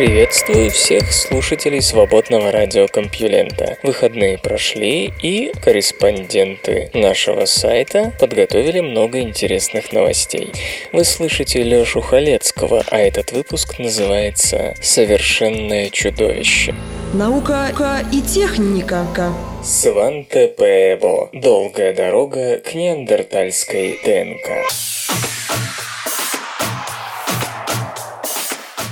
Приветствую всех слушателей свободного радиокомпьюлента. Выходные прошли, и корреспонденты нашего сайта подготовили много интересных новостей. Вы слышите Лёшу Халецкого, а этот выпуск называется «Совершенное чудовище». Наука и техника. Сванте Пэбо. Долгая дорога к неандертальской ДНК.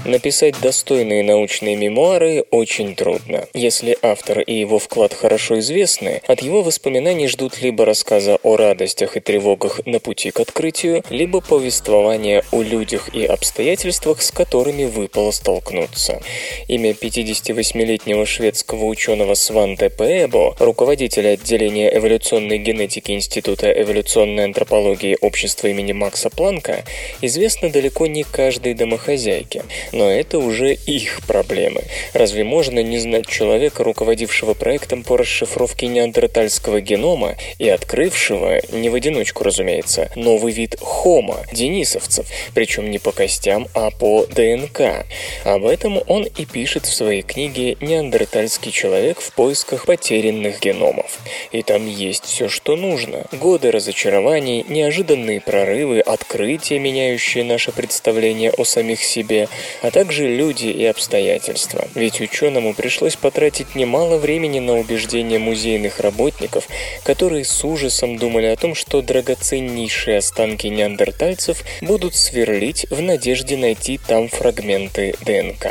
Написать достойные научные мемуары очень трудно. Если автор и его вклад хорошо известны, от его воспоминаний ждут либо рассказа о радостях и тревогах на пути к открытию, либо повествования о людях и обстоятельствах, с которыми выпало столкнуться. Имя 58-летнего шведского ученого Сванте Пэбо, руководителя отделения эволюционной генетики Института эволюционной антропологии общества имени Макса Планка, известно далеко не каждой домохозяйке но это уже их проблемы. Разве можно не знать человека, руководившего проектом по расшифровке неандертальского генома и открывшего, не в одиночку, разумеется, новый вид хома, денисовцев, причем не по костям, а по ДНК. Об этом он и пишет в своей книге «Неандертальский человек в поисках потерянных геномов». И там есть все, что нужно. Годы разочарований, неожиданные прорывы, открытия, меняющие наше представление о самих себе, а также люди и обстоятельства. Ведь ученому пришлось потратить немало времени на убеждение музейных работников, которые с ужасом думали о том, что драгоценнейшие останки неандертальцев будут сверлить в надежде найти там фрагменты ДНК.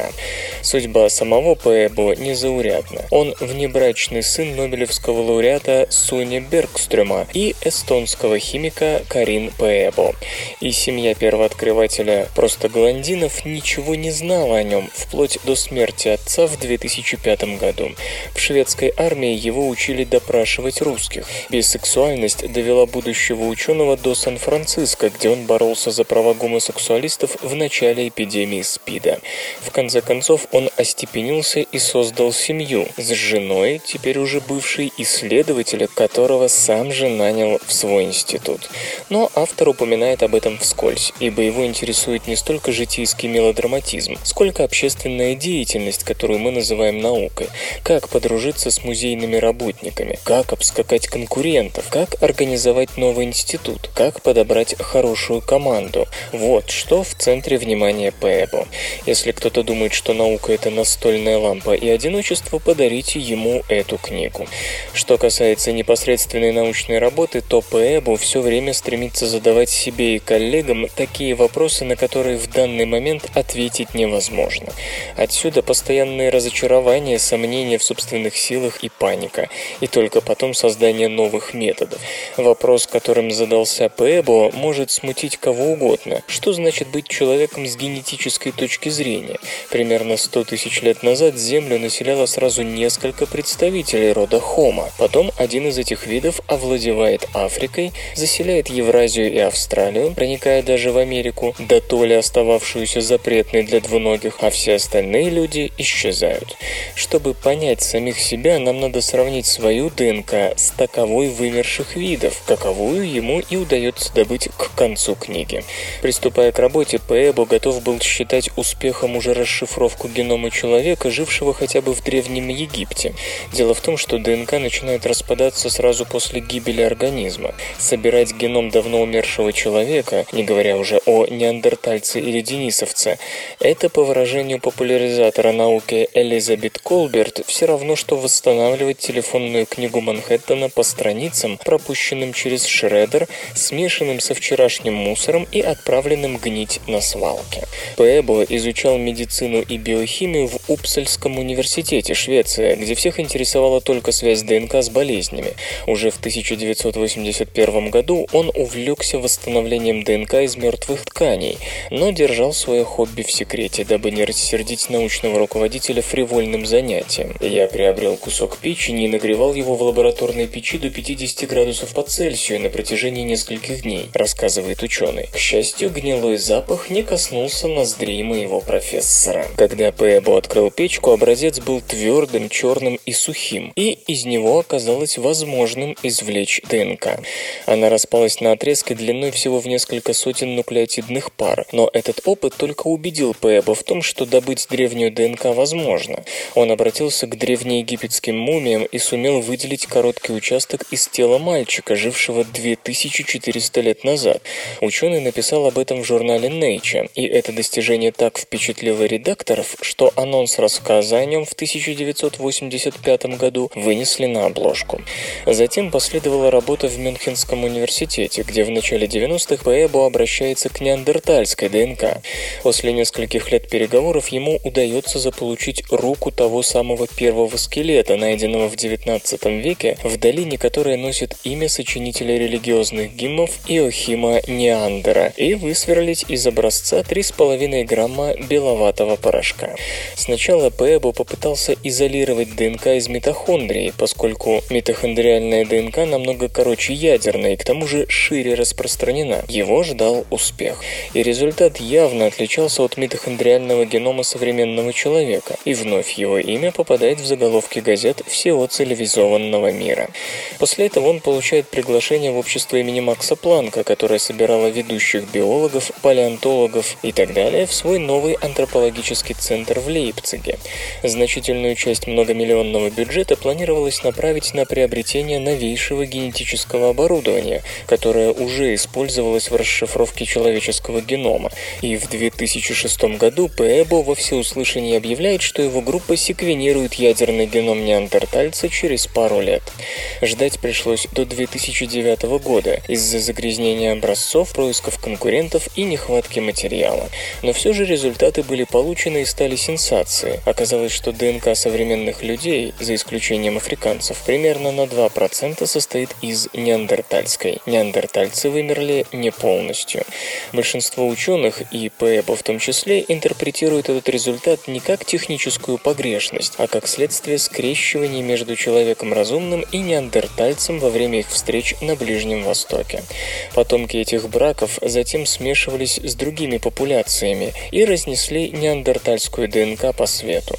Судьба самого Пэбо незаурядна. Он внебрачный сын Нобелевского лауреата Суни Бергстрюма и эстонского химика Карин Пэбо. И семья первооткрывателя просто Голландинов ничего не знала о нем вплоть до смерти отца в 2005 году. В шведской армии его учили допрашивать русских. Бисексуальность довела будущего ученого до Сан-Франциско, где он боролся за права гомосексуалистов в начале эпидемии СПИДа. В конце концов, он остепенился и создал семью с женой, теперь уже бывшей исследователя, которого сам же нанял в свой институт. Но автор упоминает об этом вскользь, ибо его интересует не столько житейский мелодраматизм, марксизм, сколько общественная деятельность, которую мы называем наукой. Как подружиться с музейными работниками, как обскакать конкурентов, как организовать новый институт, как подобрать хорошую команду. Вот что в центре внимания Пэбо. Если кто-то думает, что наука это настольная лампа и одиночество, подарите ему эту книгу. Что касается непосредственной научной работы, то Пэбо все время стремится задавать себе и коллегам такие вопросы, на которые в данный момент ответить ответить невозможно. Отсюда постоянные разочарования, сомнения в собственных силах и паника, и только потом создание новых методов. Вопрос, которым задался Пэбо, может смутить кого угодно. Что значит быть человеком с генетической точки зрения? Примерно 100 тысяч лет назад Землю населяло сразу несколько представителей рода Homo. Потом один из этих видов овладевает Африкой, заселяет Евразию и Австралию, проникая даже в Америку, до то ли остававшуюся запретной для двуногих, а все остальные люди исчезают. Чтобы понять самих себя, нам надо сравнить свою ДНК с таковой вымерших видов, каковую ему и удается добыть к концу книги. Приступая к работе, Пэбо готов был считать успехом уже расшифровку генома человека, жившего хотя бы в Древнем Египте. Дело в том, что ДНК начинает распадаться сразу после гибели организма. Собирать геном давно умершего человека, не говоря уже о неандертальце или денисовце, это, по выражению популяризатора науки Элизабет Колберт, все равно, что восстанавливать телефонную книгу Манхэттена по страницам, пропущенным через шредер, смешанным со вчерашним мусором и отправленным гнить на свалке. Пэбо изучал медицину и биохимию в Упсальском университете, Швеция, где всех интересовала только связь ДНК с болезнями. Уже в 1981 году он увлекся восстановлением ДНК из мертвых тканей, но держал свое хобби в секрете, дабы не рассердить научного руководителя фривольным занятием. Я приобрел кусок печени и нагревал его в лабораторной печи до 50 градусов по Цельсию на протяжении нескольких дней, рассказывает ученый. К счастью, гнилой запах не коснулся ноздрей моего профессора. Когда Пэбо открыл печку, образец был твердым, черным и сухим, и из него оказалось возможным извлечь ДНК. Она распалась на отрезки длиной всего в несколько сотен нуклеотидных пар, но этот опыт только убедил Пэбо в том, что добыть древнюю ДНК возможно. Он обратился к древнеегипетским мумиям и сумел выделить короткий участок из тела мальчика, жившего 2400 лет назад. Ученый написал об этом в журнале Nature, и это достижение так впечатлило редакторов, что анонс рассказа о нем в 1985 году вынесли на обложку. Затем последовала работа в Мюнхенском университете, где в начале 90-х Пэбо обращается к неандертальской ДНК. После нескольких лет переговоров ему удается заполучить руку того самого первого скелета, найденного в XIX веке в долине, которая носит имя сочинителя религиозных гимнов Иохима Неандера, и высверлить из образца 3,5 грамма беловатого порошка. Сначала Пэбо попытался изолировать ДНК из митохондрии, поскольку митохондриальная ДНК намного короче ядерной и к тому же шире распространена. Его ждал успех. И результат явно отличался от митохондриального генома современного человека, и вновь его имя попадает в заголовки газет всего цивилизованного мира. После этого он получает приглашение в общество имени Макса Планка, которое собирало ведущих биологов, палеонтологов и так далее в свой новый антропологический центр в Лейпциге. Значительную часть многомиллионного бюджета планировалось направить на приобретение новейшего генетического оборудования, которое уже использовалось в расшифровке человеческого генома. И в 2006 году Пэбо во всеуслышание объявляет, что его группа секвенирует ядерный геном неандертальца через пару лет. Ждать пришлось до 2009 года из-за загрязнения образцов, поисков конкурентов и нехватки материала. Но все же результаты были получены и стали сенсацией. Оказалось, что ДНК современных людей, за исключением африканцев, примерно на 2% состоит из неандертальской. Неандертальцы вымерли не полностью. Большинство ученых, и Пэбо в том числе, интерпретируют этот результат не как техническую погрешность, а как следствие скрещивания между человеком разумным и неандертальцем во время их встреч на Ближнем Востоке. Потомки этих браков затем смешивались с другими популяциями и разнесли неандертальскую ДНК по свету.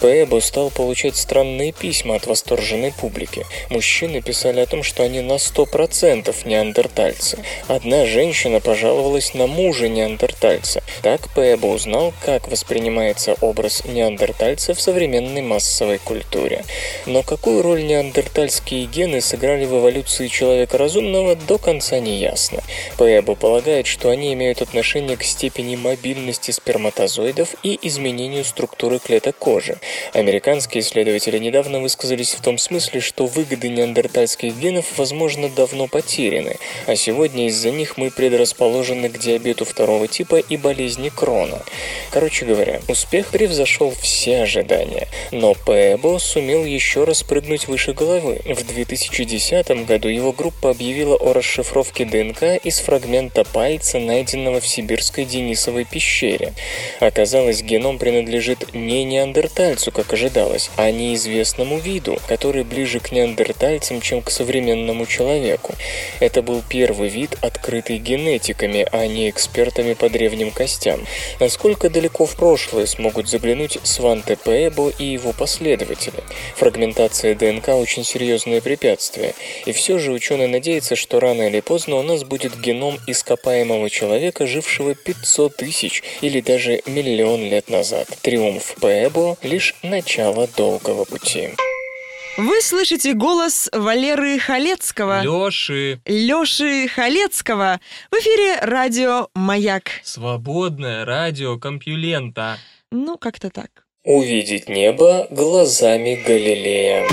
Пэбо стал получать странные письма от восторженной публики. Мужчины писали о том, что они на 100% неандертальцы. Одна женщина пожаловалась на мужа неандертальца. Так Пэбо узнал, как воспринимается образ неандертальца в современной массовой культуре. Но какую роль неандертальские гены сыграли в эволюции человека разумного, до конца не ясно. Пэбо полагает, что они имеют отношение к степени мобильности сперматозоидов и изменению структуры клеток кожи. Американские исследователи недавно высказались в том смысле, что выгоды неандертальских генов, возможно, давно потеряны, а сегодня из-за них мы предрасположены к диабету второго типа и болезни Крона. Короче говоря, успех превзошел все ожидания, но Пэбо сумел еще раз прыгнуть выше головы. В 2010 году его группа объявила о расшифровке ДНК из фрагмента пальца, найденного в сибирской Денисовой пещере. Оказалось, геном принадлежит не неандертальцу, как ожидалось, а неизвестному виду, который ближе к неандертальцам, чем к современному человеку. Это был первый вид, открытый генетиками, а не экспертами по древним костям. Насколько далеко в прошлое смогут заглянуть Сванте Пэбо и его последователи? Фрагментация ДНК очень серьезное препятствие, и все же ученый надеется, что рано или поздно у нас будет геном ископаемого человека, жившего 500 тысяч или даже миллион лет назад. Триумф Пэбо – лишь начало долгого пути. Вы слышите голос Валеры Халецкого. Лёши. Лёши Халецкого. В эфире радио «Маяк». Свободное радио Компьюлента. Ну, как-то так. Увидеть небо глазами Галилея.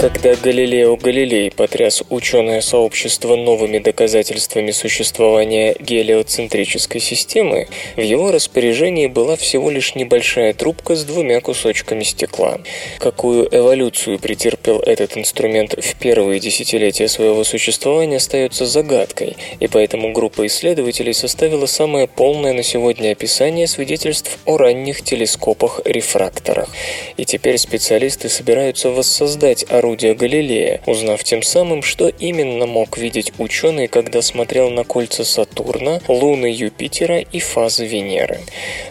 Когда Галилео Галилей потряс ученое сообщество новыми доказательствами существования гелиоцентрической системы, в его распоряжении была всего лишь небольшая трубка с двумя кусочками стекла. Какую эволюцию претерпел этот инструмент в первые десятилетия своего существования, остается загадкой, и поэтому группа исследователей составила самое полное на сегодня описание свидетельств о ранних телескопах-рефракторах. И теперь специалисты собираются воссоздать орудие орудия Галилея, узнав тем самым, что именно мог видеть ученый, когда смотрел на кольца Сатурна, луны Юпитера и фазы Венеры.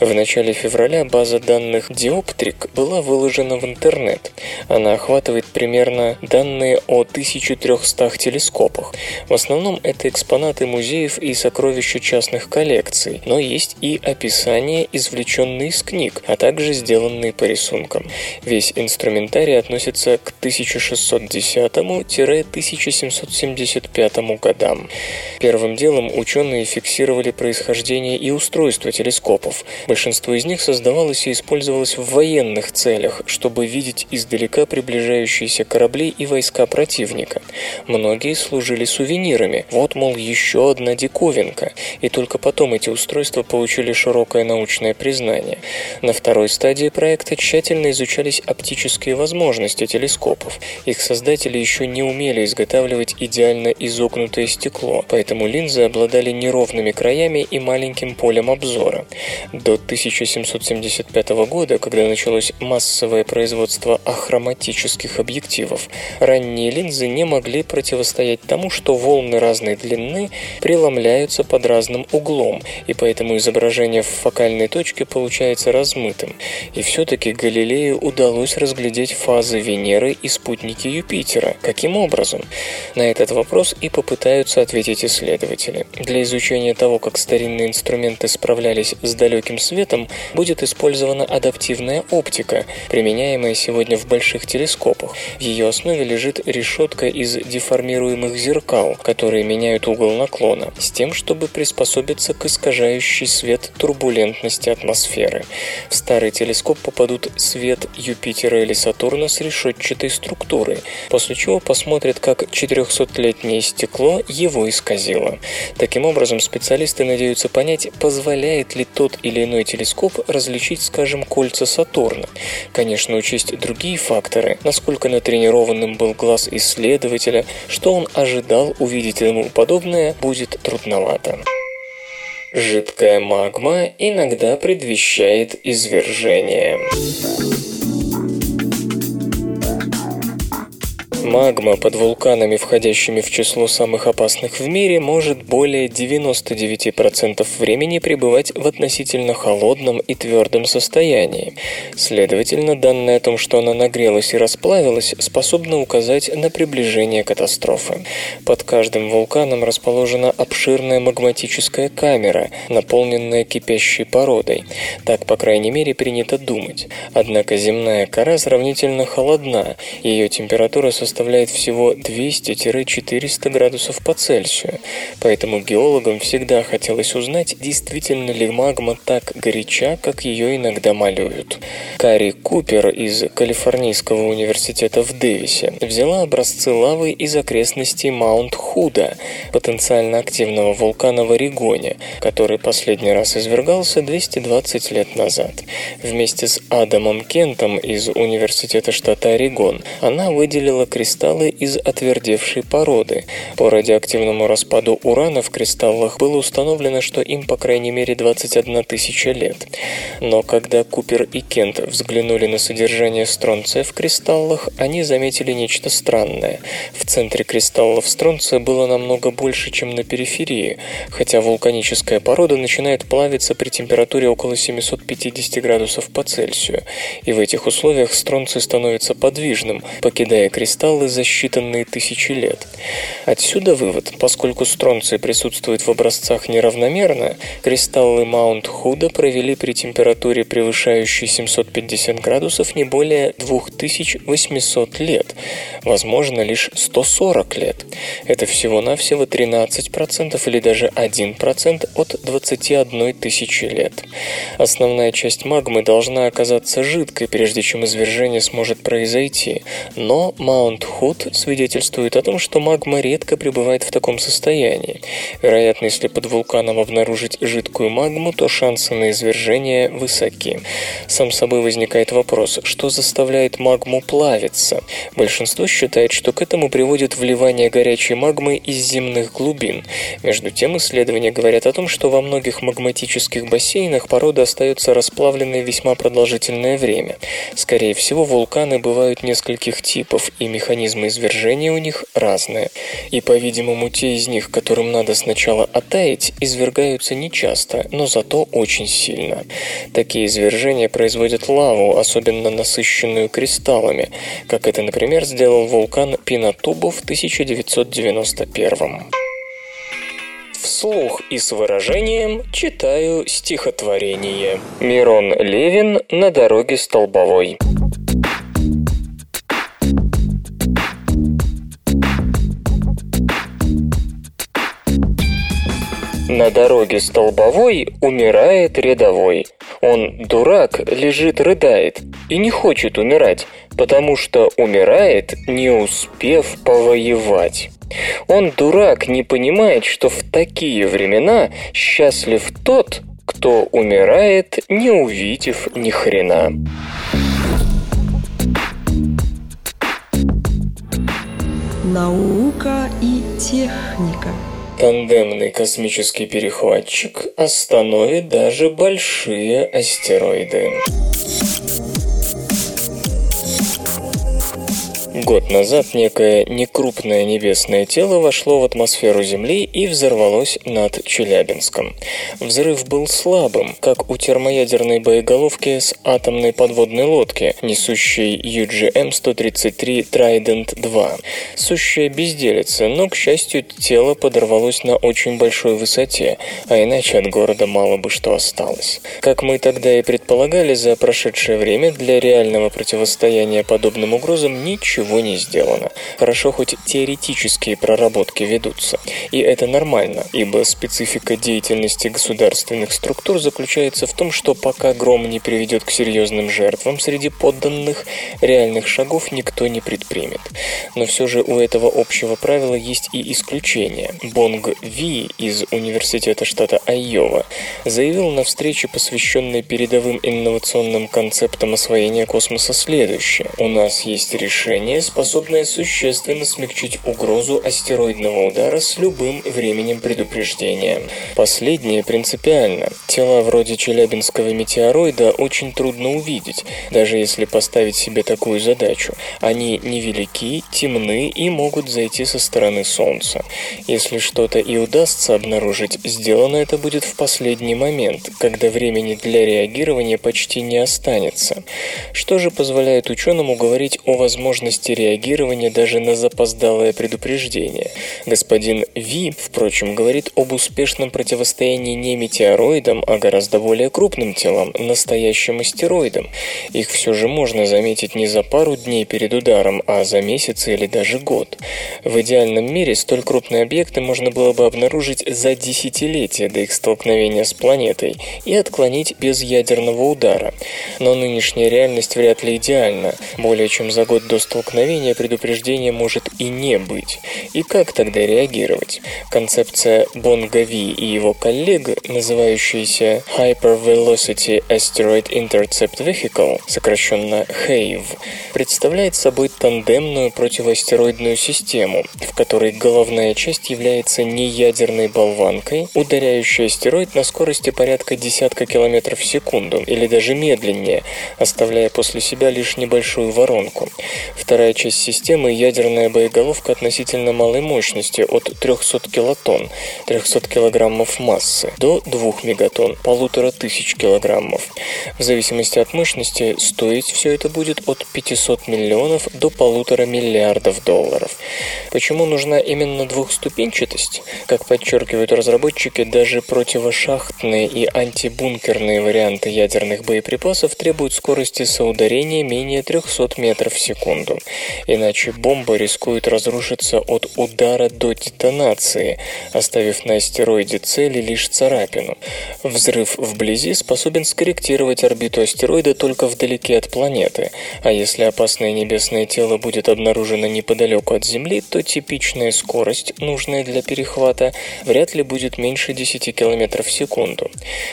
В начале февраля база данных Диоптрик была выложена в интернет. Она охватывает примерно данные о 1300 телескопах. В основном это экспонаты музеев и сокровища частных коллекций, но есть и описания, извлеченные из книг, а также сделанные по рисункам. Весь инструментарий относится к 1600 1610-1775 годам. Первым делом ученые фиксировали происхождение и устройство телескопов. Большинство из них создавалось и использовалось в военных целях, чтобы видеть издалека приближающиеся корабли и войска противника. Многие служили сувенирами. Вот, мол, еще одна диковинка. И только потом эти устройства получили широкое научное признание. На второй стадии проекта тщательно изучались оптические возможности телескопов. Их создатели еще не умели изготавливать идеально изогнутое стекло, поэтому линзы обладали неровными краями и маленьким полем обзора. До 1775 года, когда началось массовое производство ахроматических объективов, ранние линзы не могли противостоять тому, что волны разной длины преломляются под разным углом, и поэтому изображение в фокальной точке получается размытым. И все-таки Галилею удалось разглядеть фазы Венеры и спутники спутники Юпитера. Каким образом? На этот вопрос и попытаются ответить исследователи. Для изучения того, как старинные инструменты справлялись с далеким светом, будет использована адаптивная оптика, применяемая сегодня в больших телескопах. В ее основе лежит решетка из деформируемых зеркал, которые меняют угол наклона, с тем, чтобы приспособиться к искажающей свет турбулентности атмосферы. В старый телескоп попадут свет Юпитера или Сатурна с решетчатой структурой, структуры, после чего посмотрят, как 400-летнее стекло его исказило. Таким образом, специалисты надеются понять, позволяет ли тот или иной телескоп различить, скажем, кольца Сатурна. Конечно, учесть другие факторы, насколько натренированным был глаз исследователя, что он ожидал увидеть ему подобное, будет трудновато. Жидкая магма иногда предвещает извержение. Магма под вулканами, входящими в число самых опасных в мире, может более 99% времени пребывать в относительно холодном и твердом состоянии. Следовательно, данные о том, что она нагрелась и расплавилась, способны указать на приближение катастрофы. Под каждым вулканом расположена обширная магматическая камера, наполненная кипящей породой. Так, по крайней мере, принято думать. Однако земная кора сравнительно холодна, ее температура составляет составляет всего 200-400 градусов по Цельсию, поэтому геологам всегда хотелось узнать, действительно ли магма так горяча, как ее иногда малюют. Кари Купер из Калифорнийского университета в Дэвисе взяла образцы лавы из окрестностей Маунт-Худа, потенциально активного вулкана в Орегоне, который последний раз извергался 220 лет назад. Вместе с Адамом Кентом из Университета штата Орегон она выделила кристаллы из отвердевшей породы. По радиоактивному распаду урана в кристаллах было установлено, что им по крайней мере 21 тысяча лет. Но когда Купер и Кент взглянули на содержание стронция в кристаллах, они заметили нечто странное. В центре кристаллов стронция было намного больше, чем на периферии, хотя вулканическая порода начинает плавиться при температуре около 750 градусов по Цельсию, и в этих условиях стронций становится подвижным, покидая кристалл кристаллы за считанные тысячи лет. Отсюда вывод, поскольку стронций присутствует в образцах неравномерно, кристаллы Маунт Худа провели при температуре, превышающей 750 градусов, не более 2800 лет, возможно, лишь 140 лет. Это всего-навсего 13% или даже 1% от 21 тысячи лет. Основная часть магмы должна оказаться жидкой, прежде чем извержение сможет произойти, но Маунт Маунт Худ свидетельствует о том, что магма редко пребывает в таком состоянии. Вероятно, если под вулканом обнаружить жидкую магму, то шансы на извержение высоки. Сам собой возникает вопрос, что заставляет магму плавиться? Большинство считает, что к этому приводит вливание горячей магмы из земных глубин. Между тем, исследования говорят о том, что во многих магматических бассейнах порода остается расплавленной весьма продолжительное время. Скорее всего, вулканы бывают нескольких типов, и механизмы извержения у них разные. И, по-видимому, те из них, которым надо сначала оттаять, извергаются нечасто, но зато очень сильно. Такие извержения производят лаву, особенно насыщенную кристаллами, как это, например, сделал вулкан Пинатубу в 1991 Вслух и с выражением читаю стихотворение. Мирон Левин на дороге столбовой. На дороге столбовой умирает рядовой. Он, дурак, лежит, рыдает и не хочет умирать, потому что умирает, не успев повоевать. Он, дурак, не понимает, что в такие времена счастлив тот, кто умирает, не увидев ни хрена. Наука и техника. Тандемный космический перехватчик остановит даже большие астероиды. Год назад некое некрупное небесное тело вошло в атмосферу Земли и взорвалось над Челябинском. Взрыв был слабым, как у термоядерной боеголовки с атомной подводной лодки, несущей UGM-133 Trident-2. Сущая безделица, но, к счастью, тело подорвалось на очень большой высоте, а иначе от города мало бы что осталось. Как мы тогда и предполагали, за прошедшее время для реального противостояния подобным угрозам ничего ничего не сделано. Хорошо, хоть теоретические проработки ведутся. И это нормально, ибо специфика деятельности государственных структур заключается в том, что пока гром не приведет к серьезным жертвам среди подданных, реальных шагов никто не предпримет. Но все же у этого общего правила есть и исключение. Бонг Ви из Университета штата Айова заявил на встрече, посвященной передовым инновационным концептам освоения космоса следующее. У нас есть решение, способное существенно смягчить угрозу астероидного удара с любым временем предупреждения. Последнее принципиально. Тела вроде Челябинского метеороида очень трудно увидеть, даже если поставить себе такую задачу. Они невелики, темны и могут зайти со стороны Солнца. Если что-то и удастся обнаружить, сделано это будет в последний момент, когда времени для реагирования почти не останется. Что же позволяет ученому говорить о возможности скорости реагирования даже на запоздалое предупреждение. Господин Ви, впрочем, говорит об успешном противостоянии не метеороидам, а гораздо более крупным телам, настоящим астероидам. Их все же можно заметить не за пару дней перед ударом, а за месяцы или даже год. В идеальном мире столь крупные объекты можно было бы обнаружить за десятилетия до их столкновения с планетой и отклонить без ядерного удара. Но нынешняя реальность вряд ли идеальна. Более чем за год до столкновения столкновения предупреждения может и не быть. И как тогда реагировать? Концепция Бонгави и его коллег, называющаяся Hyper Velocity Asteroid Intercept Vehicle, сокращенно HAVE, представляет собой тандемную противоастероидную систему, в которой головная часть является неядерной болванкой, ударяющей астероид на скорости порядка десятка километров в секунду, или даже медленнее, оставляя после себя лишь небольшую воронку. Вторая Вторая часть системы – ядерная боеголовка относительно малой мощности от 300 килотонн, 300 килограммов массы, до 2 мегатонн, полутора тысяч килограммов. В зависимости от мощности стоить все это будет от 500 миллионов до полутора миллиардов долларов. Почему нужна именно двухступенчатость? Как подчеркивают разработчики, даже противошахтные и антибункерные варианты ядерных боеприпасов требуют скорости соударения менее 300 метров в секунду. Иначе бомба рискует разрушиться от удара до детонации, оставив на астероиде цели лишь царапину. Взрыв вблизи способен скорректировать орбиту астероида только вдалеке от планеты, а если опасное небесное тело будет обнаружено неподалеку от Земли, то типичная скорость, нужная для перехвата, вряд ли будет меньше 10 км в секунду.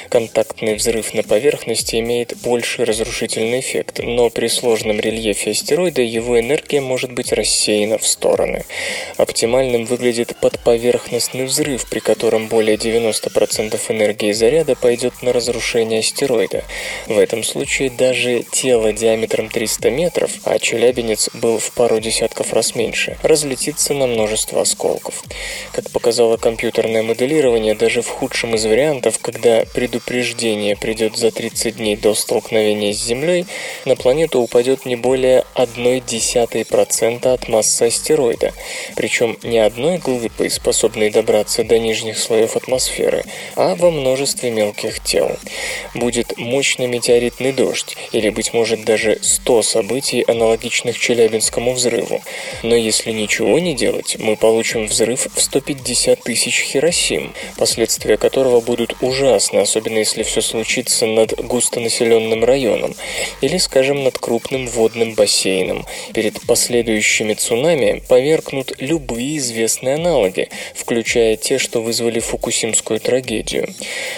Контактный взрыв на поверхности имеет больший разрушительный эффект, но при сложном рельефе астероида его энергия может быть рассеяна в стороны. Оптимальным выглядит подповерхностный взрыв, при котором более 90% энергии заряда пойдет на разрушение астероида. В этом случае даже тело диаметром 300 метров, а Челябинец был в пару десятков раз меньше, разлетится на множество осколков. Как показало компьютерное моделирование, даже в худшем из вариантов, когда предупреждение придет за 30 дней до столкновения с Землей, на планету упадет не более 0,1% от массы астероида, причем не одной глыбой, способной добраться до нижних слоев атмосферы, а во множестве мелких тел. Будет мощный метеоритный дождь, или, быть может, даже 100 событий, аналогичных Челябинскому взрыву. Но если ничего не делать, мы получим взрыв в 150 тысяч Хиросим, последствия которого будут ужасны, особенно если все случится над густонаселенным районом, или, скажем, над крупным водным бассейном. Перед последующими цунами поверкнут любые известные аналоги, включая те, что вызвали фукусимскую трагедию.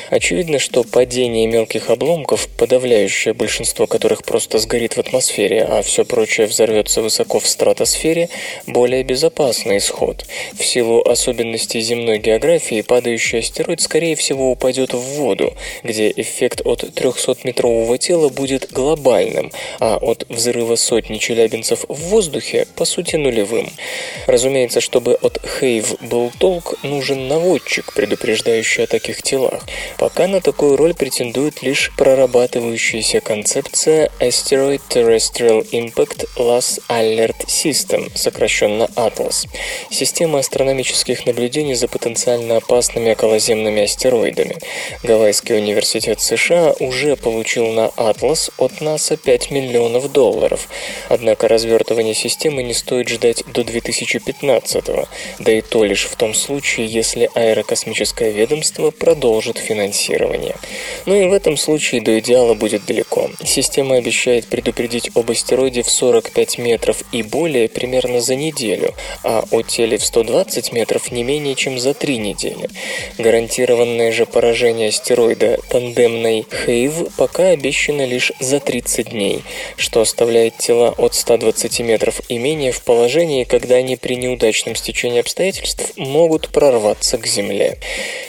Очевидно, что падение мелких обломков, подавляющее большинство которых просто сгорит в атмосфере, а все прочее взорвется высоко в стратосфере, более безопасный исход. В силу особенностей земной географии падающий астероид скорее всего упадет в воду, где эффект от 300-метрового тела будет глобальным, а от взрыва сотни челябинцев в воздухе по сути нулевым. Разумеется, чтобы от Хейв был толк, нужен наводчик, предупреждающий о таких телах. Пока на такую роль претендует лишь прорабатывающаяся концепция Asteroid Terrestrial Impact Loss Alert System, сокращенно ATLAS. Система астрономических наблюдений за потенциально опасными околоземными астероидами. Гавайский университет США уже получил на Atlas от НАСА 5 миллионов долларов. Однако развертывание системы не стоит ждать до 2015 да и то лишь в том случае, если аэрокосмическое ведомство продолжит финансирование. Но и в этом случае до идеала будет далеко. Система обещает предупредить об астероиде в 45 метров и более примерно за неделю, а о теле в 120 метров не менее чем за 3 недели. Гарантированное же поражение астероида тандемной Хейв пока обещано лишь за 30 дней, что оставляет тела от 120 метров и менее в положении, когда они при неудачном стечении обстоятельств могут прорваться к Земле.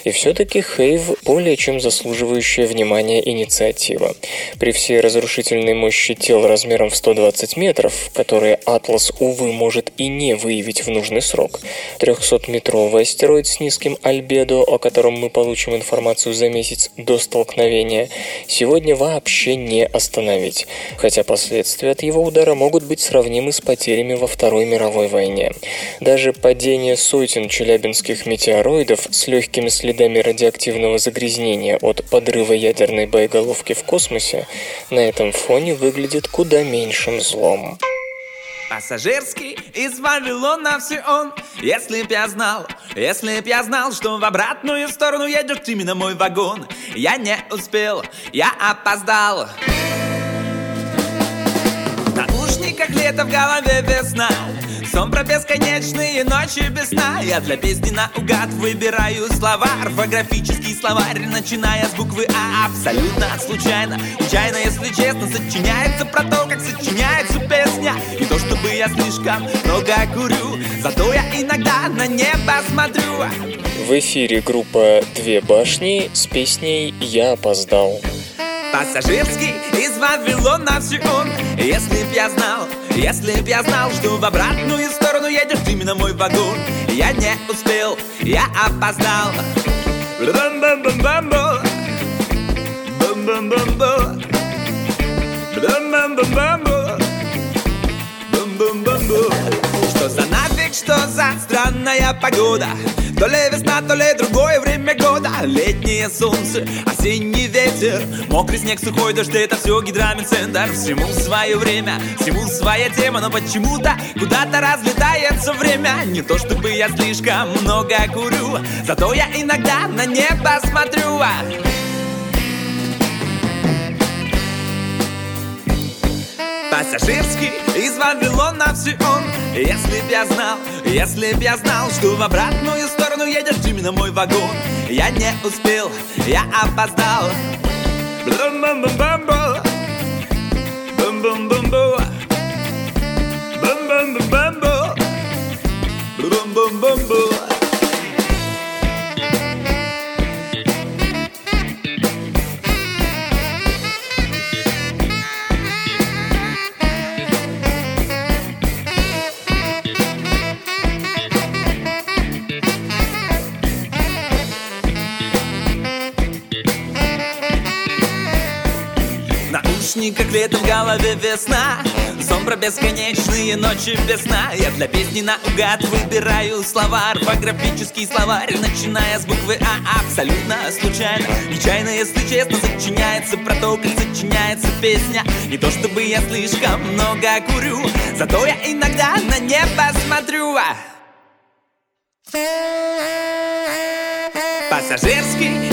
И все-таки Хейв более чем заслуживающая внимания инициатива. При всей разрушительной мощи тел размером в 120 метров, которые Атлас, увы, может и не выявить в нужный срок, 300-метровый астероид с низким альбедо, о котором мы получим информацию за месяц до столкновения, сегодня вообще не остановить, хотя последствия от его удара могут быть сравнимы с потерями во Второй мировой войне. Даже падение сотен челябинских метеороидов с легкими следами радиоактивного загрязнения от подрыва ядерной боеголовки в космосе на этом фоне выглядит куда меньшим злом. Пассажирский из Вавилона все он Если б я знал, если б я знал Что в обратную сторону едет именно мой вагон Я не успел, я опоздал В наушниках лето в голове весна. Сон про бесконечные ночи без сна. Я для песни наугад выбираю слова. Орфографический словарь, начиная с буквы А. Абсолютно случайно, случайно, если честно Сочиняется про то, как сочиняется песня. Не то чтобы я слишком много курю Зато я иногда на небо смотрю. В эфире группа «Две башни» с песней «Я опоздал». Пассажирский из Вавилона все он Если б я знал, если б я знал Что в обратную сторону едет именно мой вагон. Я не успел, я опоздал. Бам-бам-бам-бам-бо. Что за Странная погода? То ли весна, то ли другое время года. Летнее солнце, осенний ветер. Мокрый снег, сухой дождь Это все гидрамен центр Всему свое время, всему своя тема Но почему-то куда-то разлетается время. Не то чтобы я слишком много курю Зато я иногда на небо смотрю Пассажирский из Вавилона все он Если б я знал, если б я знал Что в обратную сторону едет именно мой вагон. Я не успел, я опоздал. Бум-бум-бум-бум Бум-бум-бум-бум. Бум-бум-бум-бум Бум-бум-бум-бум Наушник, как летом в голове весна. Сон про бесконечные ночи без сна Я для песни наугад выбираю слова Орфографический словарь, начиная с буквы А. Абсолютно случайно, нечаянно, если честно Сочиняется про то, как сочиняется песня. Не то чтобы я слишком много курю Зато я иногда на небо смотрю Пассажирский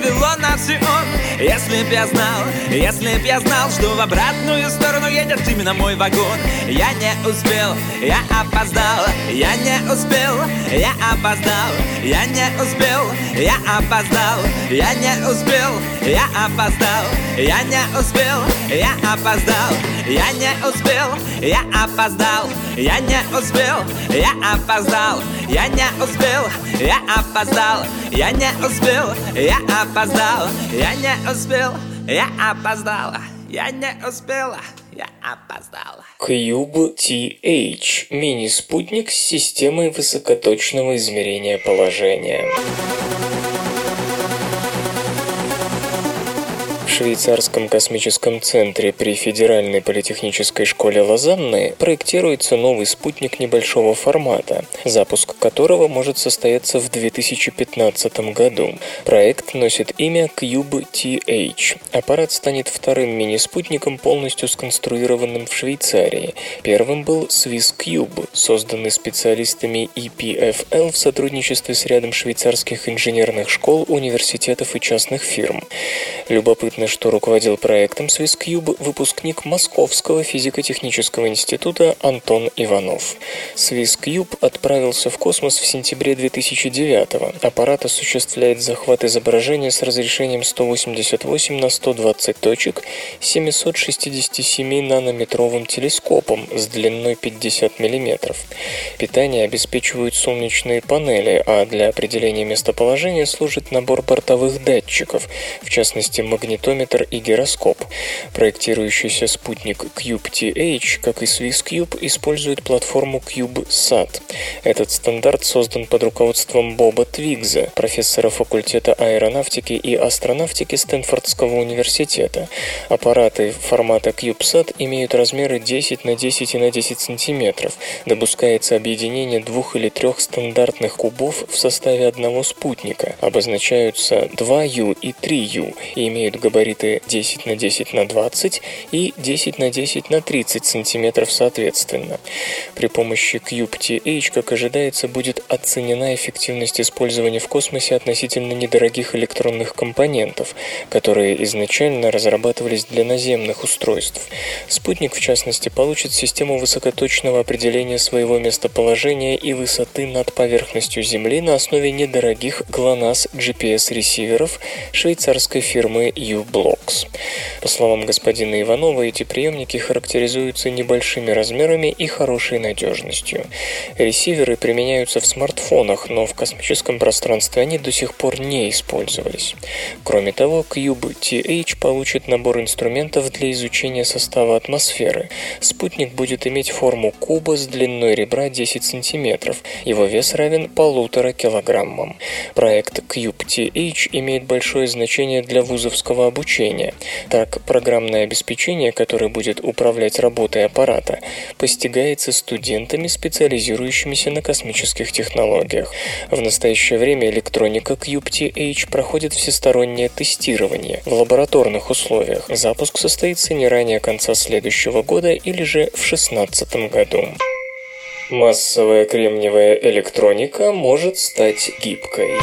из Вавилона все он Если б я знал, если б я знал Что в обратную сторону едет именно мой вагон. Я не успел, я опоздал Я не успел, я опоздал Я не успел, я опоздал Я не успел, я опоздал Я не успел, я опоздал Я не успел, я опоздал Я не успел, я опоздал Я не успел, я опоздал Я не успел, я опоздал Я не успел, я опоздал Я не успела, я опоздала. Cube TH – мини-спутник с системой высокоточного измерения положения. Швейцарском космическом центре при Федеральной политехнической школе Лозанны проектируется новый спутник небольшого формата, запуск которого может состояться в 2015 году. Проект носит имя Cube-TH. Аппарат станет вторым мини-спутником, полностью сконструированным в Швейцарии. Первым был Swiss Cube, созданный специалистами EPFL в сотрудничестве с рядом швейцарских инженерных школ, университетов и частных фирм. Любопытно, что руководил проектом SwissCube выпускник Московского физико-технического института Антон Иванов. SwissCube отправился в космос в сентябре 2009 -го. Аппарат осуществляет захват изображения с разрешением 188 на 120 точек 767-нанометровым телескопом с длиной 50 мм. Питание обеспечивают солнечные панели, а для определения местоположения служит набор бортовых датчиков, в частности магнитометр и гироскоп. Проектирующийся спутник CubeTH, как и SwissCube, использует платформу CubeSat. Этот стандарт создан под руководством Боба Твигза, профессора факультета аэронавтики и астронавтики Стэнфордского университета. Аппараты формата CubeSat имеют размеры 10 на 10 и на 10 сантиметров. Допускается объединение двух или трех стандартных кубов в составе одного спутника. Обозначаются 2U и 3U и имеют габариты 10 на 10 на 20 и 10 на 10 на 30 сантиметров соответственно. При помощи CubeTH, как ожидается, будет оценена эффективность использования в космосе относительно недорогих электронных компонентов, которые изначально разрабатывались для наземных устройств. Спутник, в частности, получит систему высокоточного определения своего местоположения и высоты над поверхностью Земли на основе недорогих GLONASS GPS-ресиверов швейцарской фирмы U-Blocks. По словам господина Иванова, эти приемники характеризуются небольшими размерами и хорошей надежностью. Ресиверы применяются в смартфонах, но в космическом пространстве они до сих пор не использовались. Кроме того, Cube TH получит набор инструментов для изучения состава атмосферы. Спутник будет иметь форму куба с длиной ребра 10 см. Его вес равен полутора килограммам. Проект Cube TH имеет большое значение для вузовского обучения. Так, программное обеспечение, которое будет управлять работой аппарата, постигается студентами, специализирующимися на космических технологиях. В настоящее время электроника QPTH проходит всестороннее тестирование в лабораторных условиях. Запуск состоится не ранее конца следующего года или же в 2016 году. Массовая кремниевая электроника может стать гибкой.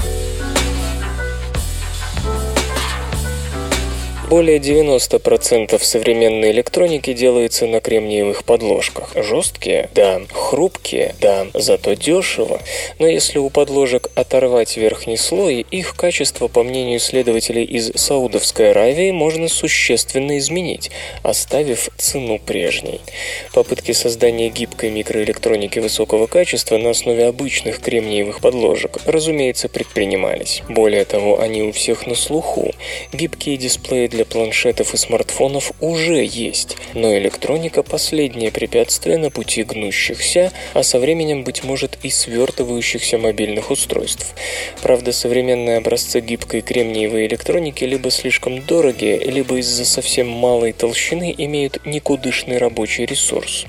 Более 90% современной электроники делается на кремниевых подложках. Жесткие? Да. Хрупкие? Да. Зато дешево. Но если у подложек оторвать верхний слой, их качество, по мнению исследователей из Саудовской Аравии, можно существенно изменить, оставив цену прежней. Попытки создания гибкой микроэлектроники высокого качества на основе обычных кремниевых подложек, разумеется, предпринимались. Более того, они у всех на слуху. Гибкие дисплеи для для планшетов и смартфонов уже есть, но электроника – последнее препятствие на пути гнущихся, а со временем, быть может, и свертывающихся мобильных устройств. Правда, современные образцы гибкой кремниевой электроники либо слишком дорогие, либо из-за совсем малой толщины имеют никудышный рабочий ресурс.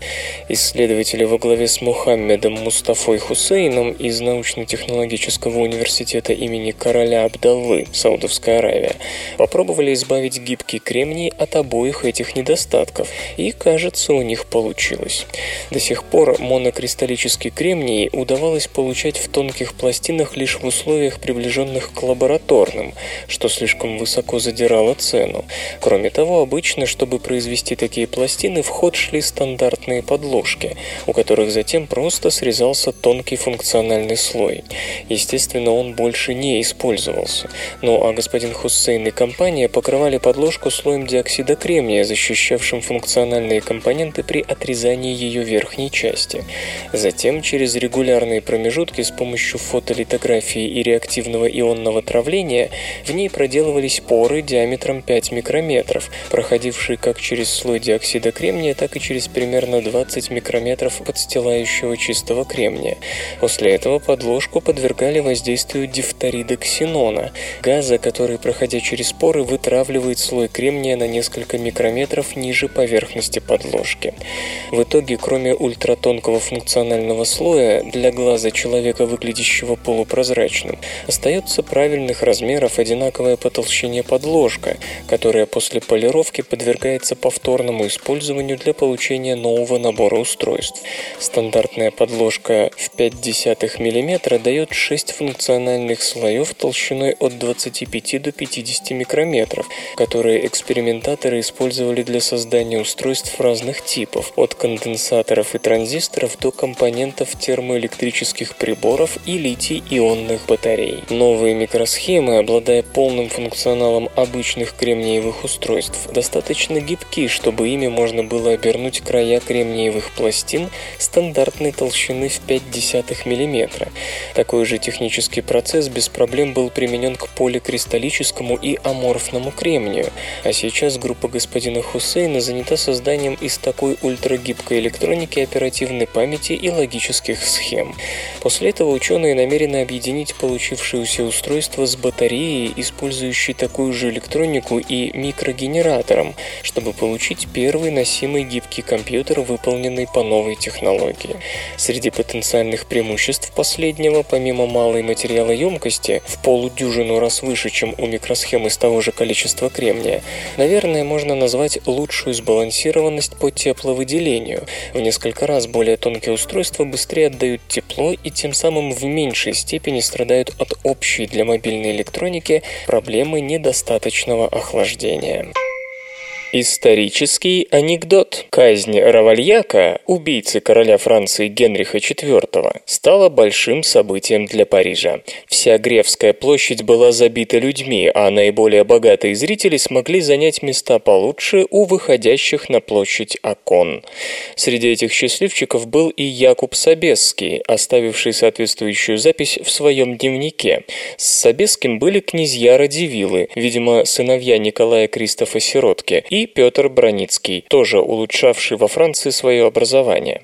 Исследователи во главе с Мухаммедом Мустафой Хусейном из научно-технологического университета имени короля Абдаллы, Саудовская Аравия, попробовали избавить отделить гибкий кремний от обоих этих недостатков, и, кажется, у них получилось. До сих пор монокристаллический кремний удавалось получать в тонких пластинах лишь в условиях, приближенных к лабораторным, что слишком высоко задирало цену. Кроме того, обычно, чтобы произвести такие пластины, в ход шли стандартные подложки, у которых затем просто срезался тонкий функциональный слой. Естественно, он больше не использовался. Ну а господин Хуссейн и компания покрывали подложку слоем диоксида кремния, защищавшим функциональные компоненты при отрезании ее верхней части. Затем через регулярные промежутки с помощью фотолитографии и реактивного ионного травления в ней проделывались поры диаметром 5 микрометров, проходившие как через слой диоксида кремния, так и через примерно 20 микрометров подстилающего чистого кремния. После этого подложку подвергали воздействию дифторида ксенона, газа, который, проходя через поры, вытравливает опустить слой кремния на несколько микрометров ниже поверхности подложки. В итоге, кроме ультратонкого функционального слоя, для глаза человека, выглядящего полупрозрачным, остается правильных размеров одинаковая по толщине подложка, которая после полировки подвергается повторному использованию для получения нового набора устройств. Стандартная подложка в 0,5 мм дает 6 функциональных слоев толщиной от 25 до 50 микрометров, которые экспериментаторы использовали для создания устройств разных типов, от конденсаторов и транзисторов до компонентов термоэлектрических приборов и литий-ионных батарей. Новые микросхемы, обладая полным функционалом обычных кремниевых устройств, достаточно гибки, чтобы ими можно было обернуть края кремниевых пластин стандартной толщины в 0,5 мм. Такой же технический процесс без проблем был применен к поликристаллическому и аморфному кремнию, компанию, а сейчас группа господина Хусейна занята созданием из такой ультрагибкой электроники оперативной памяти и логических схем. После этого ученые намерены объединить получившееся устройство с батареей, использующей такую же электронику и микрогенератором, чтобы получить первый носимый гибкий компьютер, выполненный по новой технологии. Среди потенциальных преимуществ последнего, помимо малой материалоемкости, в полудюжину раз выше, чем у микросхемы с того же количества кремния, наверное, можно назвать лучшую сбалансированность по тепловыделению. В несколько раз более тонкие устройства быстрее отдают тепло и тем самым в меньшей степени страдают от общей для мобильной электроники проблемы недостаточного охлаждения. Исторический анекдот. Казнь Равальяка, убийцы короля Франции Генриха IV, стала большим событием для Парижа. Вся Гревская площадь была забита людьми, а наиболее богатые зрители смогли занять места получше у выходящих на площадь окон. Среди этих счастливчиков был и Якуб Собесский, оставивший соответствующую запись в своем дневнике. С Собесским были князья Радивилы, видимо, сыновья Николая Кристофа Сиротки, и и Петр Броницкий, тоже улучшавший во Франции свое образование.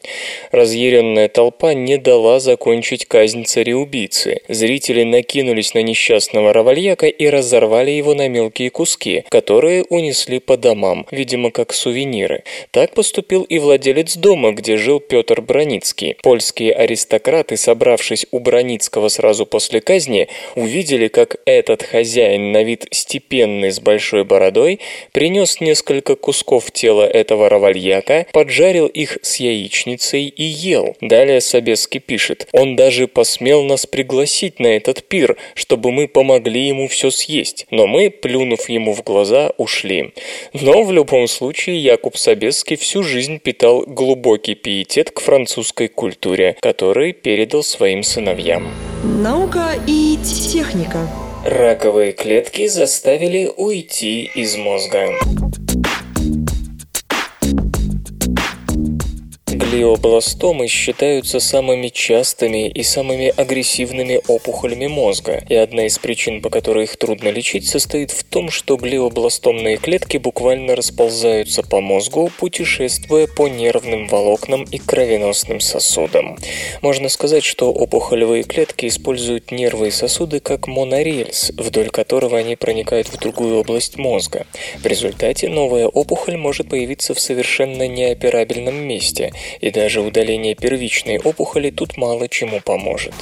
Разъяренная толпа не дала закончить казнь цареубийцы. Зрители накинулись на несчастного равальяка и разорвали его на мелкие куски, которые унесли по домам, видимо, как сувениры. Так поступил и владелец дома, где жил Петр Броницкий. Польские аристократы, собравшись у Броницкого сразу после казни, увидели, как этот хозяин на вид степенный с большой бородой принес несколько кусков тела этого равальяка, поджарил их с яичницей и ел. Далее Собеский пишет, он даже посмел нас пригласить на этот пир, чтобы мы помогли ему все съесть, но мы, плюнув ему в глаза, ушли. Но в любом случае Якуб Собеский всю жизнь питал глубокий пиетет к французской культуре, который передал своим сыновьям. Наука и техника. Раковые клетки заставили уйти из мозга. Глиобластомы считаются самыми частыми и самыми агрессивными опухолями мозга, и одна из причин, по которой их трудно лечить, состоит в том, что глиобластомные клетки буквально расползаются по мозгу, путешествуя по нервным волокнам и кровеносным сосудам. Можно сказать, что опухолевые клетки используют нервы и сосуды как монорельс, вдоль которого они проникают в другую область мозга. В результате новая опухоль может появиться в совершенно неоперабельном месте, и даже удаление первичной опухоли тут мало чему поможет.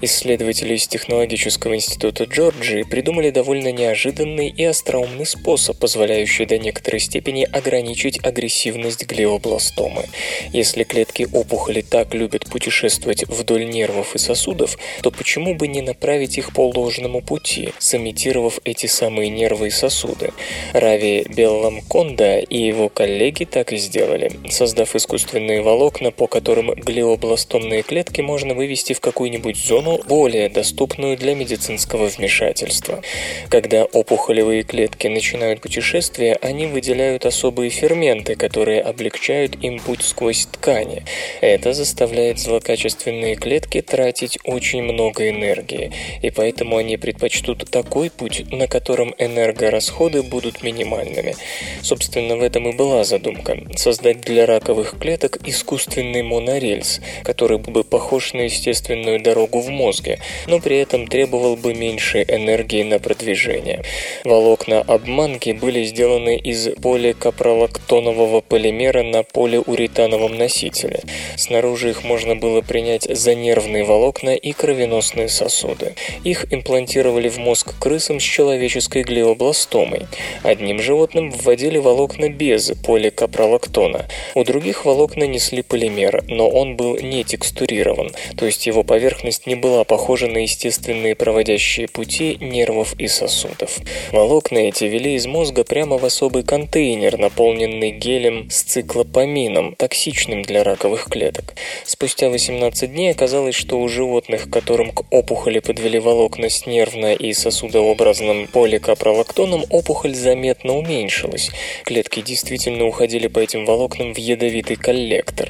Исследователи из Технологического института Джорджии придумали довольно неожиданный и остроумный способ, позволяющий до некоторой степени ограничить агрессивность глиобластомы. Если клетки опухоли так любят путешествовать вдоль нервов и сосудов, то почему бы не направить их по ложному пути, сымитировав эти самые нервы и сосуды? Рави Белламконда и его коллеги так и сделали, создав искусственные волокна, по которым глиобластомные клетки можно вывести в какую-нибудь зону, более доступную для медицинского вмешательства. Когда опухолевые клетки начинают путешествие, они выделяют особые ферменты, которые облегчают им путь сквозь ткани. Это заставляет злокачественные клетки тратить очень много энергии, и поэтому они предпочтут такой путь, на котором энергорасходы будут минимальными. Собственно, в этом и была задумка – создать для раковых клеток искусственный монорельс, который был бы похож на естественную дорогу в мозге, но при этом требовал бы меньше энергии на продвижение. Волокна обманки были сделаны из поликапролактонового полимера на полиуретановом носителе. Снаружи их можно было принять за нервные волокна и кровеносные сосуды. Их имплантировали в мозг крысам с человеческой глиобластомой. Одним животным вводили волокна без поликапролактона. У других волокна несли полимер, но он был не текстурирован, то есть его поверхность не была похожа на естественные проводящие пути нервов и сосудов. Волокна эти вели из мозга прямо в особый контейнер, наполненный гелем с циклопамином, токсичным для раковых клеток. Спустя 18 дней оказалось, что у животных, которым к опухоли подвели волокна с нервно- и сосудообразным поликапролактоном, опухоль заметно уменьшилась. Клетки действительно уходили по этим волокнам в ядовитый коллектор.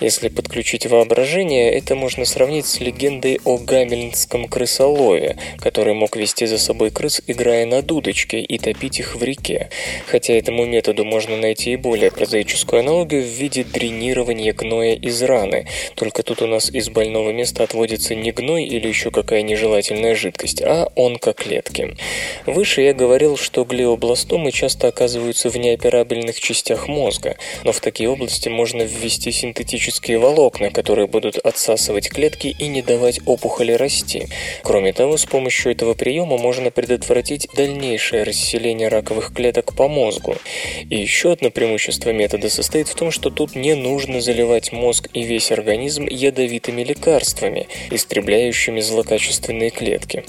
Если подключить воображение, это можно сравнить с легендой о гамельнском крысолове, который мог вести за собой крыс, играя на дудочке и топить их в реке. Хотя этому методу можно найти и более прозаическую аналогию в виде дренирования гноя из раны, только тут у нас из больного места отводится не гной или еще какая нежелательная жидкость, а онкоклетки. Выше я говорил, что глиобластомы часто оказываются в неоперабельных частях мозга, но в такие области можно ввести синтетические волокна, которые будут отсасывать клетки и не давать опухоли расти. Кроме того, с помощью этого приема можно предотвратить дальнейшее расселение раковых клеток по мозгу. И еще одно преимущество метода состоит в том, что тут не нужно заливать мозг и весь организм ядовитыми лекарствами, истребляющими злокачественные клетки.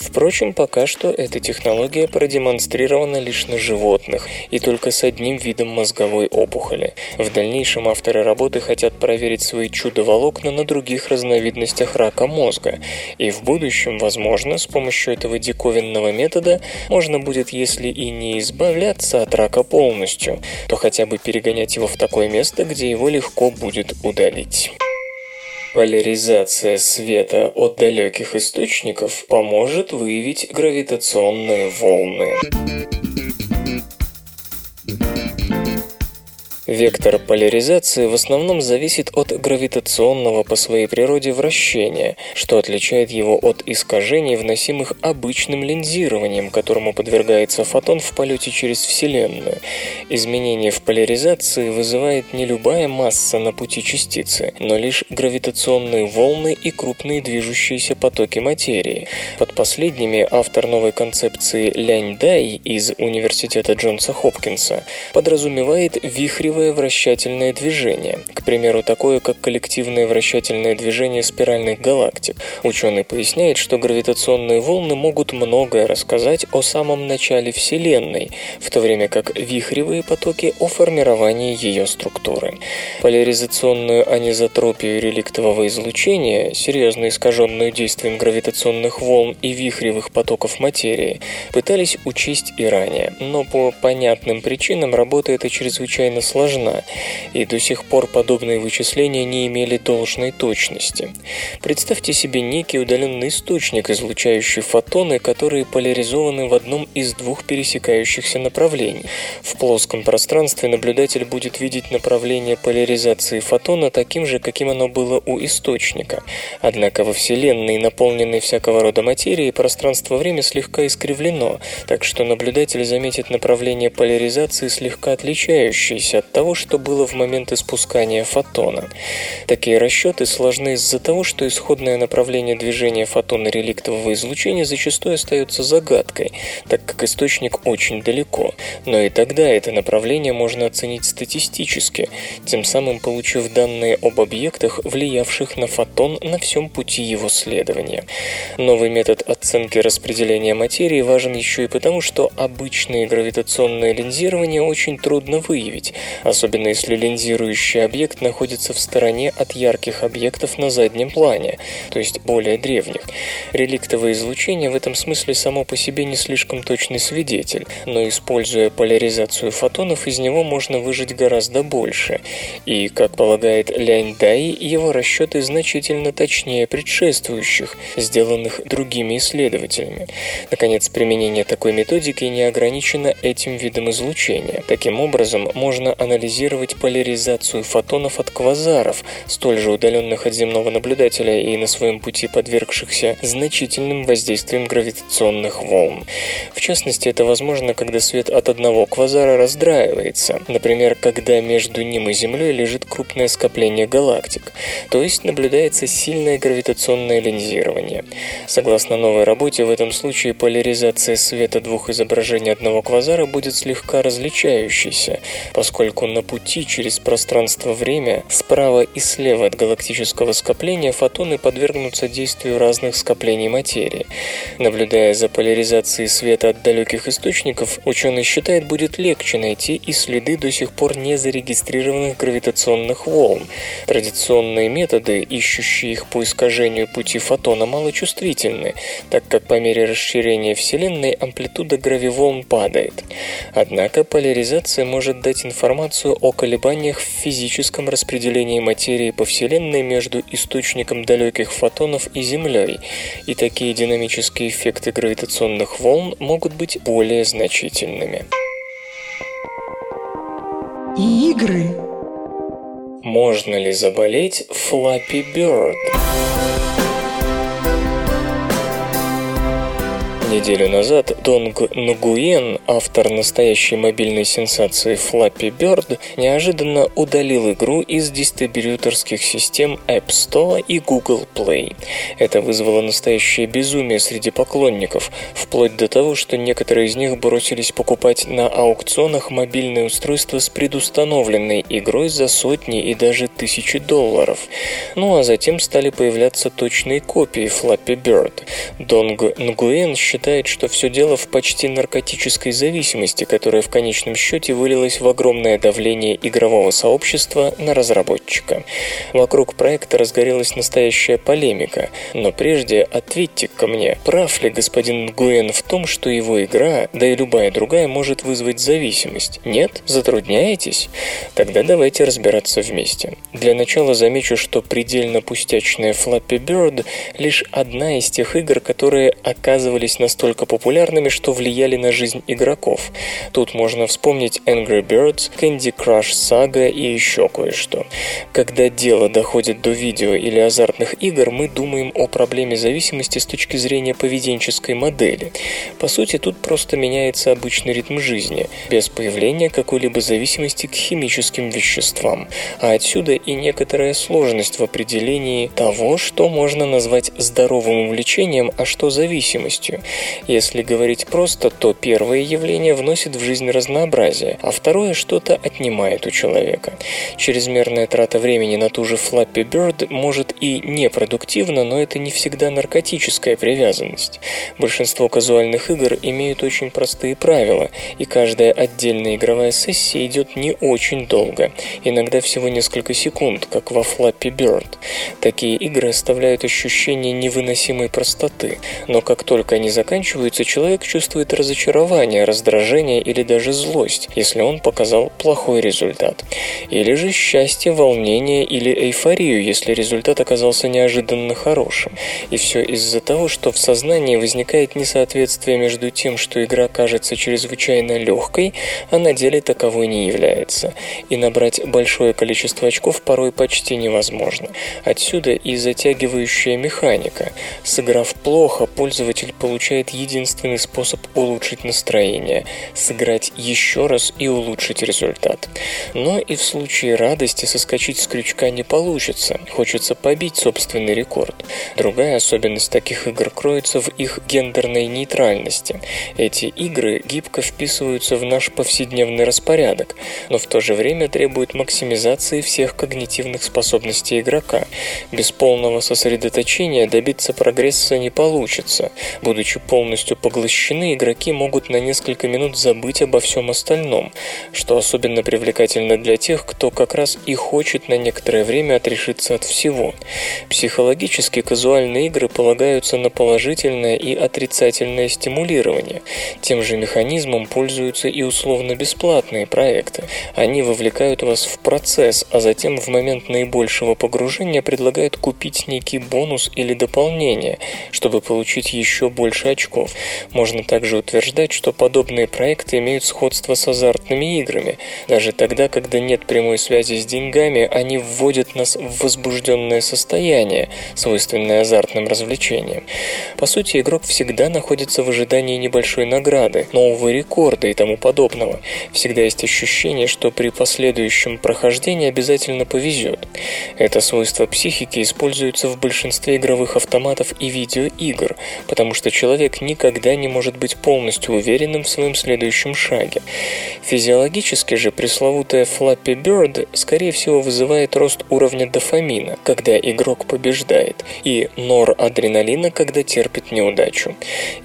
Впрочем, пока что эта технология продемонстрирована лишь на животных и только с одним видом мозговой опухоли. В дальнейшем авторы работы хотят проверить свои чудо-волокна на других разновидностях рака мозга, и в будущем, возможно, с помощью этого диковинного метода можно будет, если и не избавляться от рака полностью, то хотя бы перегонять его в такое место, где его легко будет удалить. Поляризация света от далеких источников поможет выявить гравитационные волны. Вектор поляризации в основном зависит от гравитационного по своей природе вращения, что отличает его от искажений, вносимых обычным линзированием, которому подвергается фотон в полете через Вселенную. Изменение в поляризации вызывает не любая масса на пути частицы, но лишь гравитационные волны и крупные движущиеся потоки материи. Под последними автор новой концепции Лянь Дай из Университета Джонса Хопкинса подразумевает вихревое вращательное движение, к примеру, такое, как коллективное вращательное движение спиральных галактик. Ученый поясняет, что гравитационные волны могут многое рассказать о самом начале Вселенной, в то время как вихревые потоки о формировании ее структуры. Поляризационную анизотропию реликтового излучения, серьезно искаженную действием гравитационных волн и вихревых потоков материи, пытались учесть и ранее, но по понятным причинам работа эта чрезвычайно сложна, и до сих пор подобные вычисления не имели должной точности. Представьте себе некий удаленный источник, излучающий фотоны, которые поляризованы в одном из двух пересекающихся направлений. В плоском пространстве наблюдатель будет видеть направление поляризации фотона таким же, каким оно было у источника. Однако во Вселенной, наполненной всякого рода материей, пространство-время слегка искривлено, так что наблюдатель заметит направление поляризации слегка отличающееся от того, что было в момент испускания фотона. Такие расчеты сложны из-за того, что исходное направление движения фотона реликтового излучения зачастую остается загадкой, так как источник очень далеко. Но и тогда это направление можно оценить статистически, тем самым получив данные об объектах, влиявших на фотон на всем пути его следования. Новый метод оценки распределения материи важен еще и потому, что обычное гравитационное линзирование очень трудно выявить, особенно если линзирующий объект находится в стороне от ярких объектов на заднем плане, то есть более древних. Реликтовое излучение в этом смысле само по себе не слишком точный свидетель, но используя поляризацию фотонов, из него можно выжить гораздо больше. И, как полагает Лянь Дай, его расчеты значительно точнее предшествующих, сделанных другими исследователями. Наконец, применение такой методики не ограничено этим видом излучения. Таким образом, можно анализировать поляризацию фотонов от квазаров, столь же удаленных от земного наблюдателя и на своем пути подвергшихся значительным воздействием гравитационных волн. В частности, это возможно, когда свет от одного квазара раздраивается, например, когда между ним и Землей лежит крупное скопление галактик, то есть наблюдается сильное гравитационное линзирование. Согласно новой работе, в этом случае поляризация света двух изображений одного квазара будет слегка различающейся, поскольку на пути через пространство-время справа и слева от галактического скопления фотоны подвергнутся действию разных скоплений материи. Наблюдая за поляризацией света от далеких источников, ученый считает, будет легче найти и следы до сих пор не зарегистрированных гравитационных волн. Традиционные методы, ищущие их по искажению пути фотона, малочувствительны, так как по мере расширения Вселенной амплитуда гравиволн падает. Однако поляризация может дать информацию о колебаниях в физическом распределении материи по Вселенной между источником далеких фотонов и Землей, и такие динамические эффекты гравитационных волн могут быть более значительными. Игры. Можно ли заболеть Flappy Bird? Неделю назад Донг Нгуен, автор настоящей мобильной сенсации Flappy Bird, неожиданно удалил игру из дистрибьюторских систем App Store и Google Play. Это вызвало настоящее безумие среди поклонников, вплоть до того, что некоторые из них бросились покупать на аукционах мобильные устройства с предустановленной игрой за сотни и даже тысячи долларов. Ну а затем стали появляться точные копии Flappy Bird. Донг Нгуен считает, считает, что все дело в почти наркотической зависимости, которая в конечном счете вылилась в огромное давление игрового сообщества на разработчика. Вокруг проекта разгорелась настоящая полемика, но прежде ответьте ко мне, прав ли господин Гуэн в том, что его игра, да и любая другая, может вызвать зависимость? Нет? Затрудняетесь? Тогда давайте разбираться вместе. Для начала замечу, что предельно пустячная Flappy Bird лишь одна из тех игр, которые оказывались настолько популярными, что влияли на жизнь игроков. Тут можно вспомнить Angry Birds, Candy Crush Saga и еще кое-что. Когда дело доходит до видео или азартных игр, мы думаем о проблеме зависимости с точки зрения поведенческой модели. По сути, тут просто меняется обычный ритм жизни, без появления какой-либо зависимости к химическим веществам. А отсюда и некоторая сложность в определении того, что можно назвать здоровым увлечением, а что зависимостью. Если говорить просто, то первое явление вносит в жизнь разнообразие, а второе что-то отнимает у человека. Чрезмерная трата времени на ту же Flappy Bird может и непродуктивна, но это не всегда наркотическая привязанность. Большинство казуальных игр имеют очень простые правила, и каждая отдельная игровая сессия идет не очень долго, иногда всего несколько секунд, как во Flappy Bird. Такие игры оставляют ощущение невыносимой простоты, но как только они заканчиваются, человек чувствует разочарование, раздражение или даже злость, если он показал плохой результат. Или же счастье, волнение или эйфорию, если результат оказался неожиданно хорошим. И все из-за того, что в сознании возникает несоответствие между тем, что игра кажется чрезвычайно легкой, а на деле таковой не является. И набрать большое количество очков порой почти невозможно. Отсюда и затягивающая механика. Сыграв плохо, пользователь получает единственный способ улучшить настроение – сыграть еще раз и улучшить результат. Но и в случае радости соскочить с крючка не получится, хочется побить собственный рекорд. Другая особенность таких игр кроется в их гендерной нейтральности. Эти игры гибко вписываются в наш повседневный распорядок, но в то же время требуют максимизации всех когнитивных способностей игрока. Без полного сосредоточения добиться прогресса не получится. Будучи полностью поглощены, игроки могут на несколько минут забыть обо всем остальном, что особенно привлекательно для тех, кто как раз и хочет на некоторое время отрешиться от всего. Психологически казуальные игры полагаются на положительное и отрицательное стимулирование. Тем же механизмом пользуются и условно-бесплатные проекты. Они вовлекают вас в процесс, а затем в момент наибольшего погружения предлагают купить некий бонус или дополнение, чтобы получить еще больше очков. Можно также утверждать, что подобные проекты имеют сходство с азартными играми. Даже тогда, когда нет прямой связи с деньгами, они вводят нас в возбужденное состояние, свойственное азартным развлечениям. По сути, игрок всегда находится в ожидании небольшой награды, нового рекорда и тому подобного. Всегда есть ощущение, что при последующем прохождении обязательно повезет. Это свойство психики используется в большинстве игровых автоматов и видеоигр, потому что человек никогда не может быть полностью уверенным в своем следующем шаге. Физиологически же пресловутая Flappy Bird скорее всего вызывает рост уровня дофамина, когда игрок побеждает, и норадреналина, когда терпит неудачу.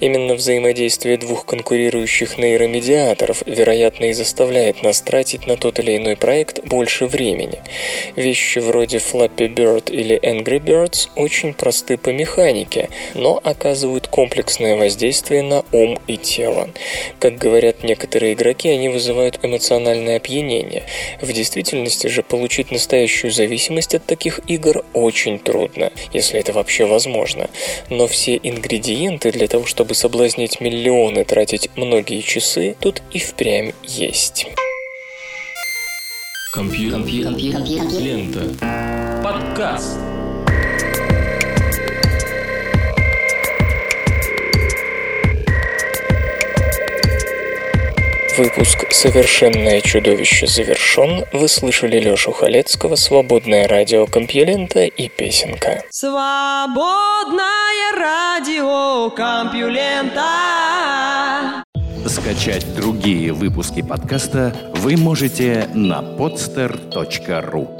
Именно взаимодействие двух конкурирующих нейромедиаторов, вероятно, и заставляет нас тратить на тот или иной проект больше времени. Вещи вроде Flappy Bird или Angry Birds очень просты по механике, но оказывают комплексное воздействие на ум и тело. Как говорят некоторые игроки, они вызывают эмоциональное опьянение. В действительности же получить настоящую зависимость от таких игр очень трудно, если это вообще возможно. Но все ингредиенты для того, чтобы соблазнить миллионы, тратить многие часы, тут и впрямь есть. Компьютер. Лента. Подкаст. Выпуск «Совершенное чудовище» завершен. Вы слышали Лёшу Халецкого, «Свободное радио Компьюлента» и песенка. Свободное радио Компьюлента. Скачать другие выпуски подкаста вы можете на podster.ru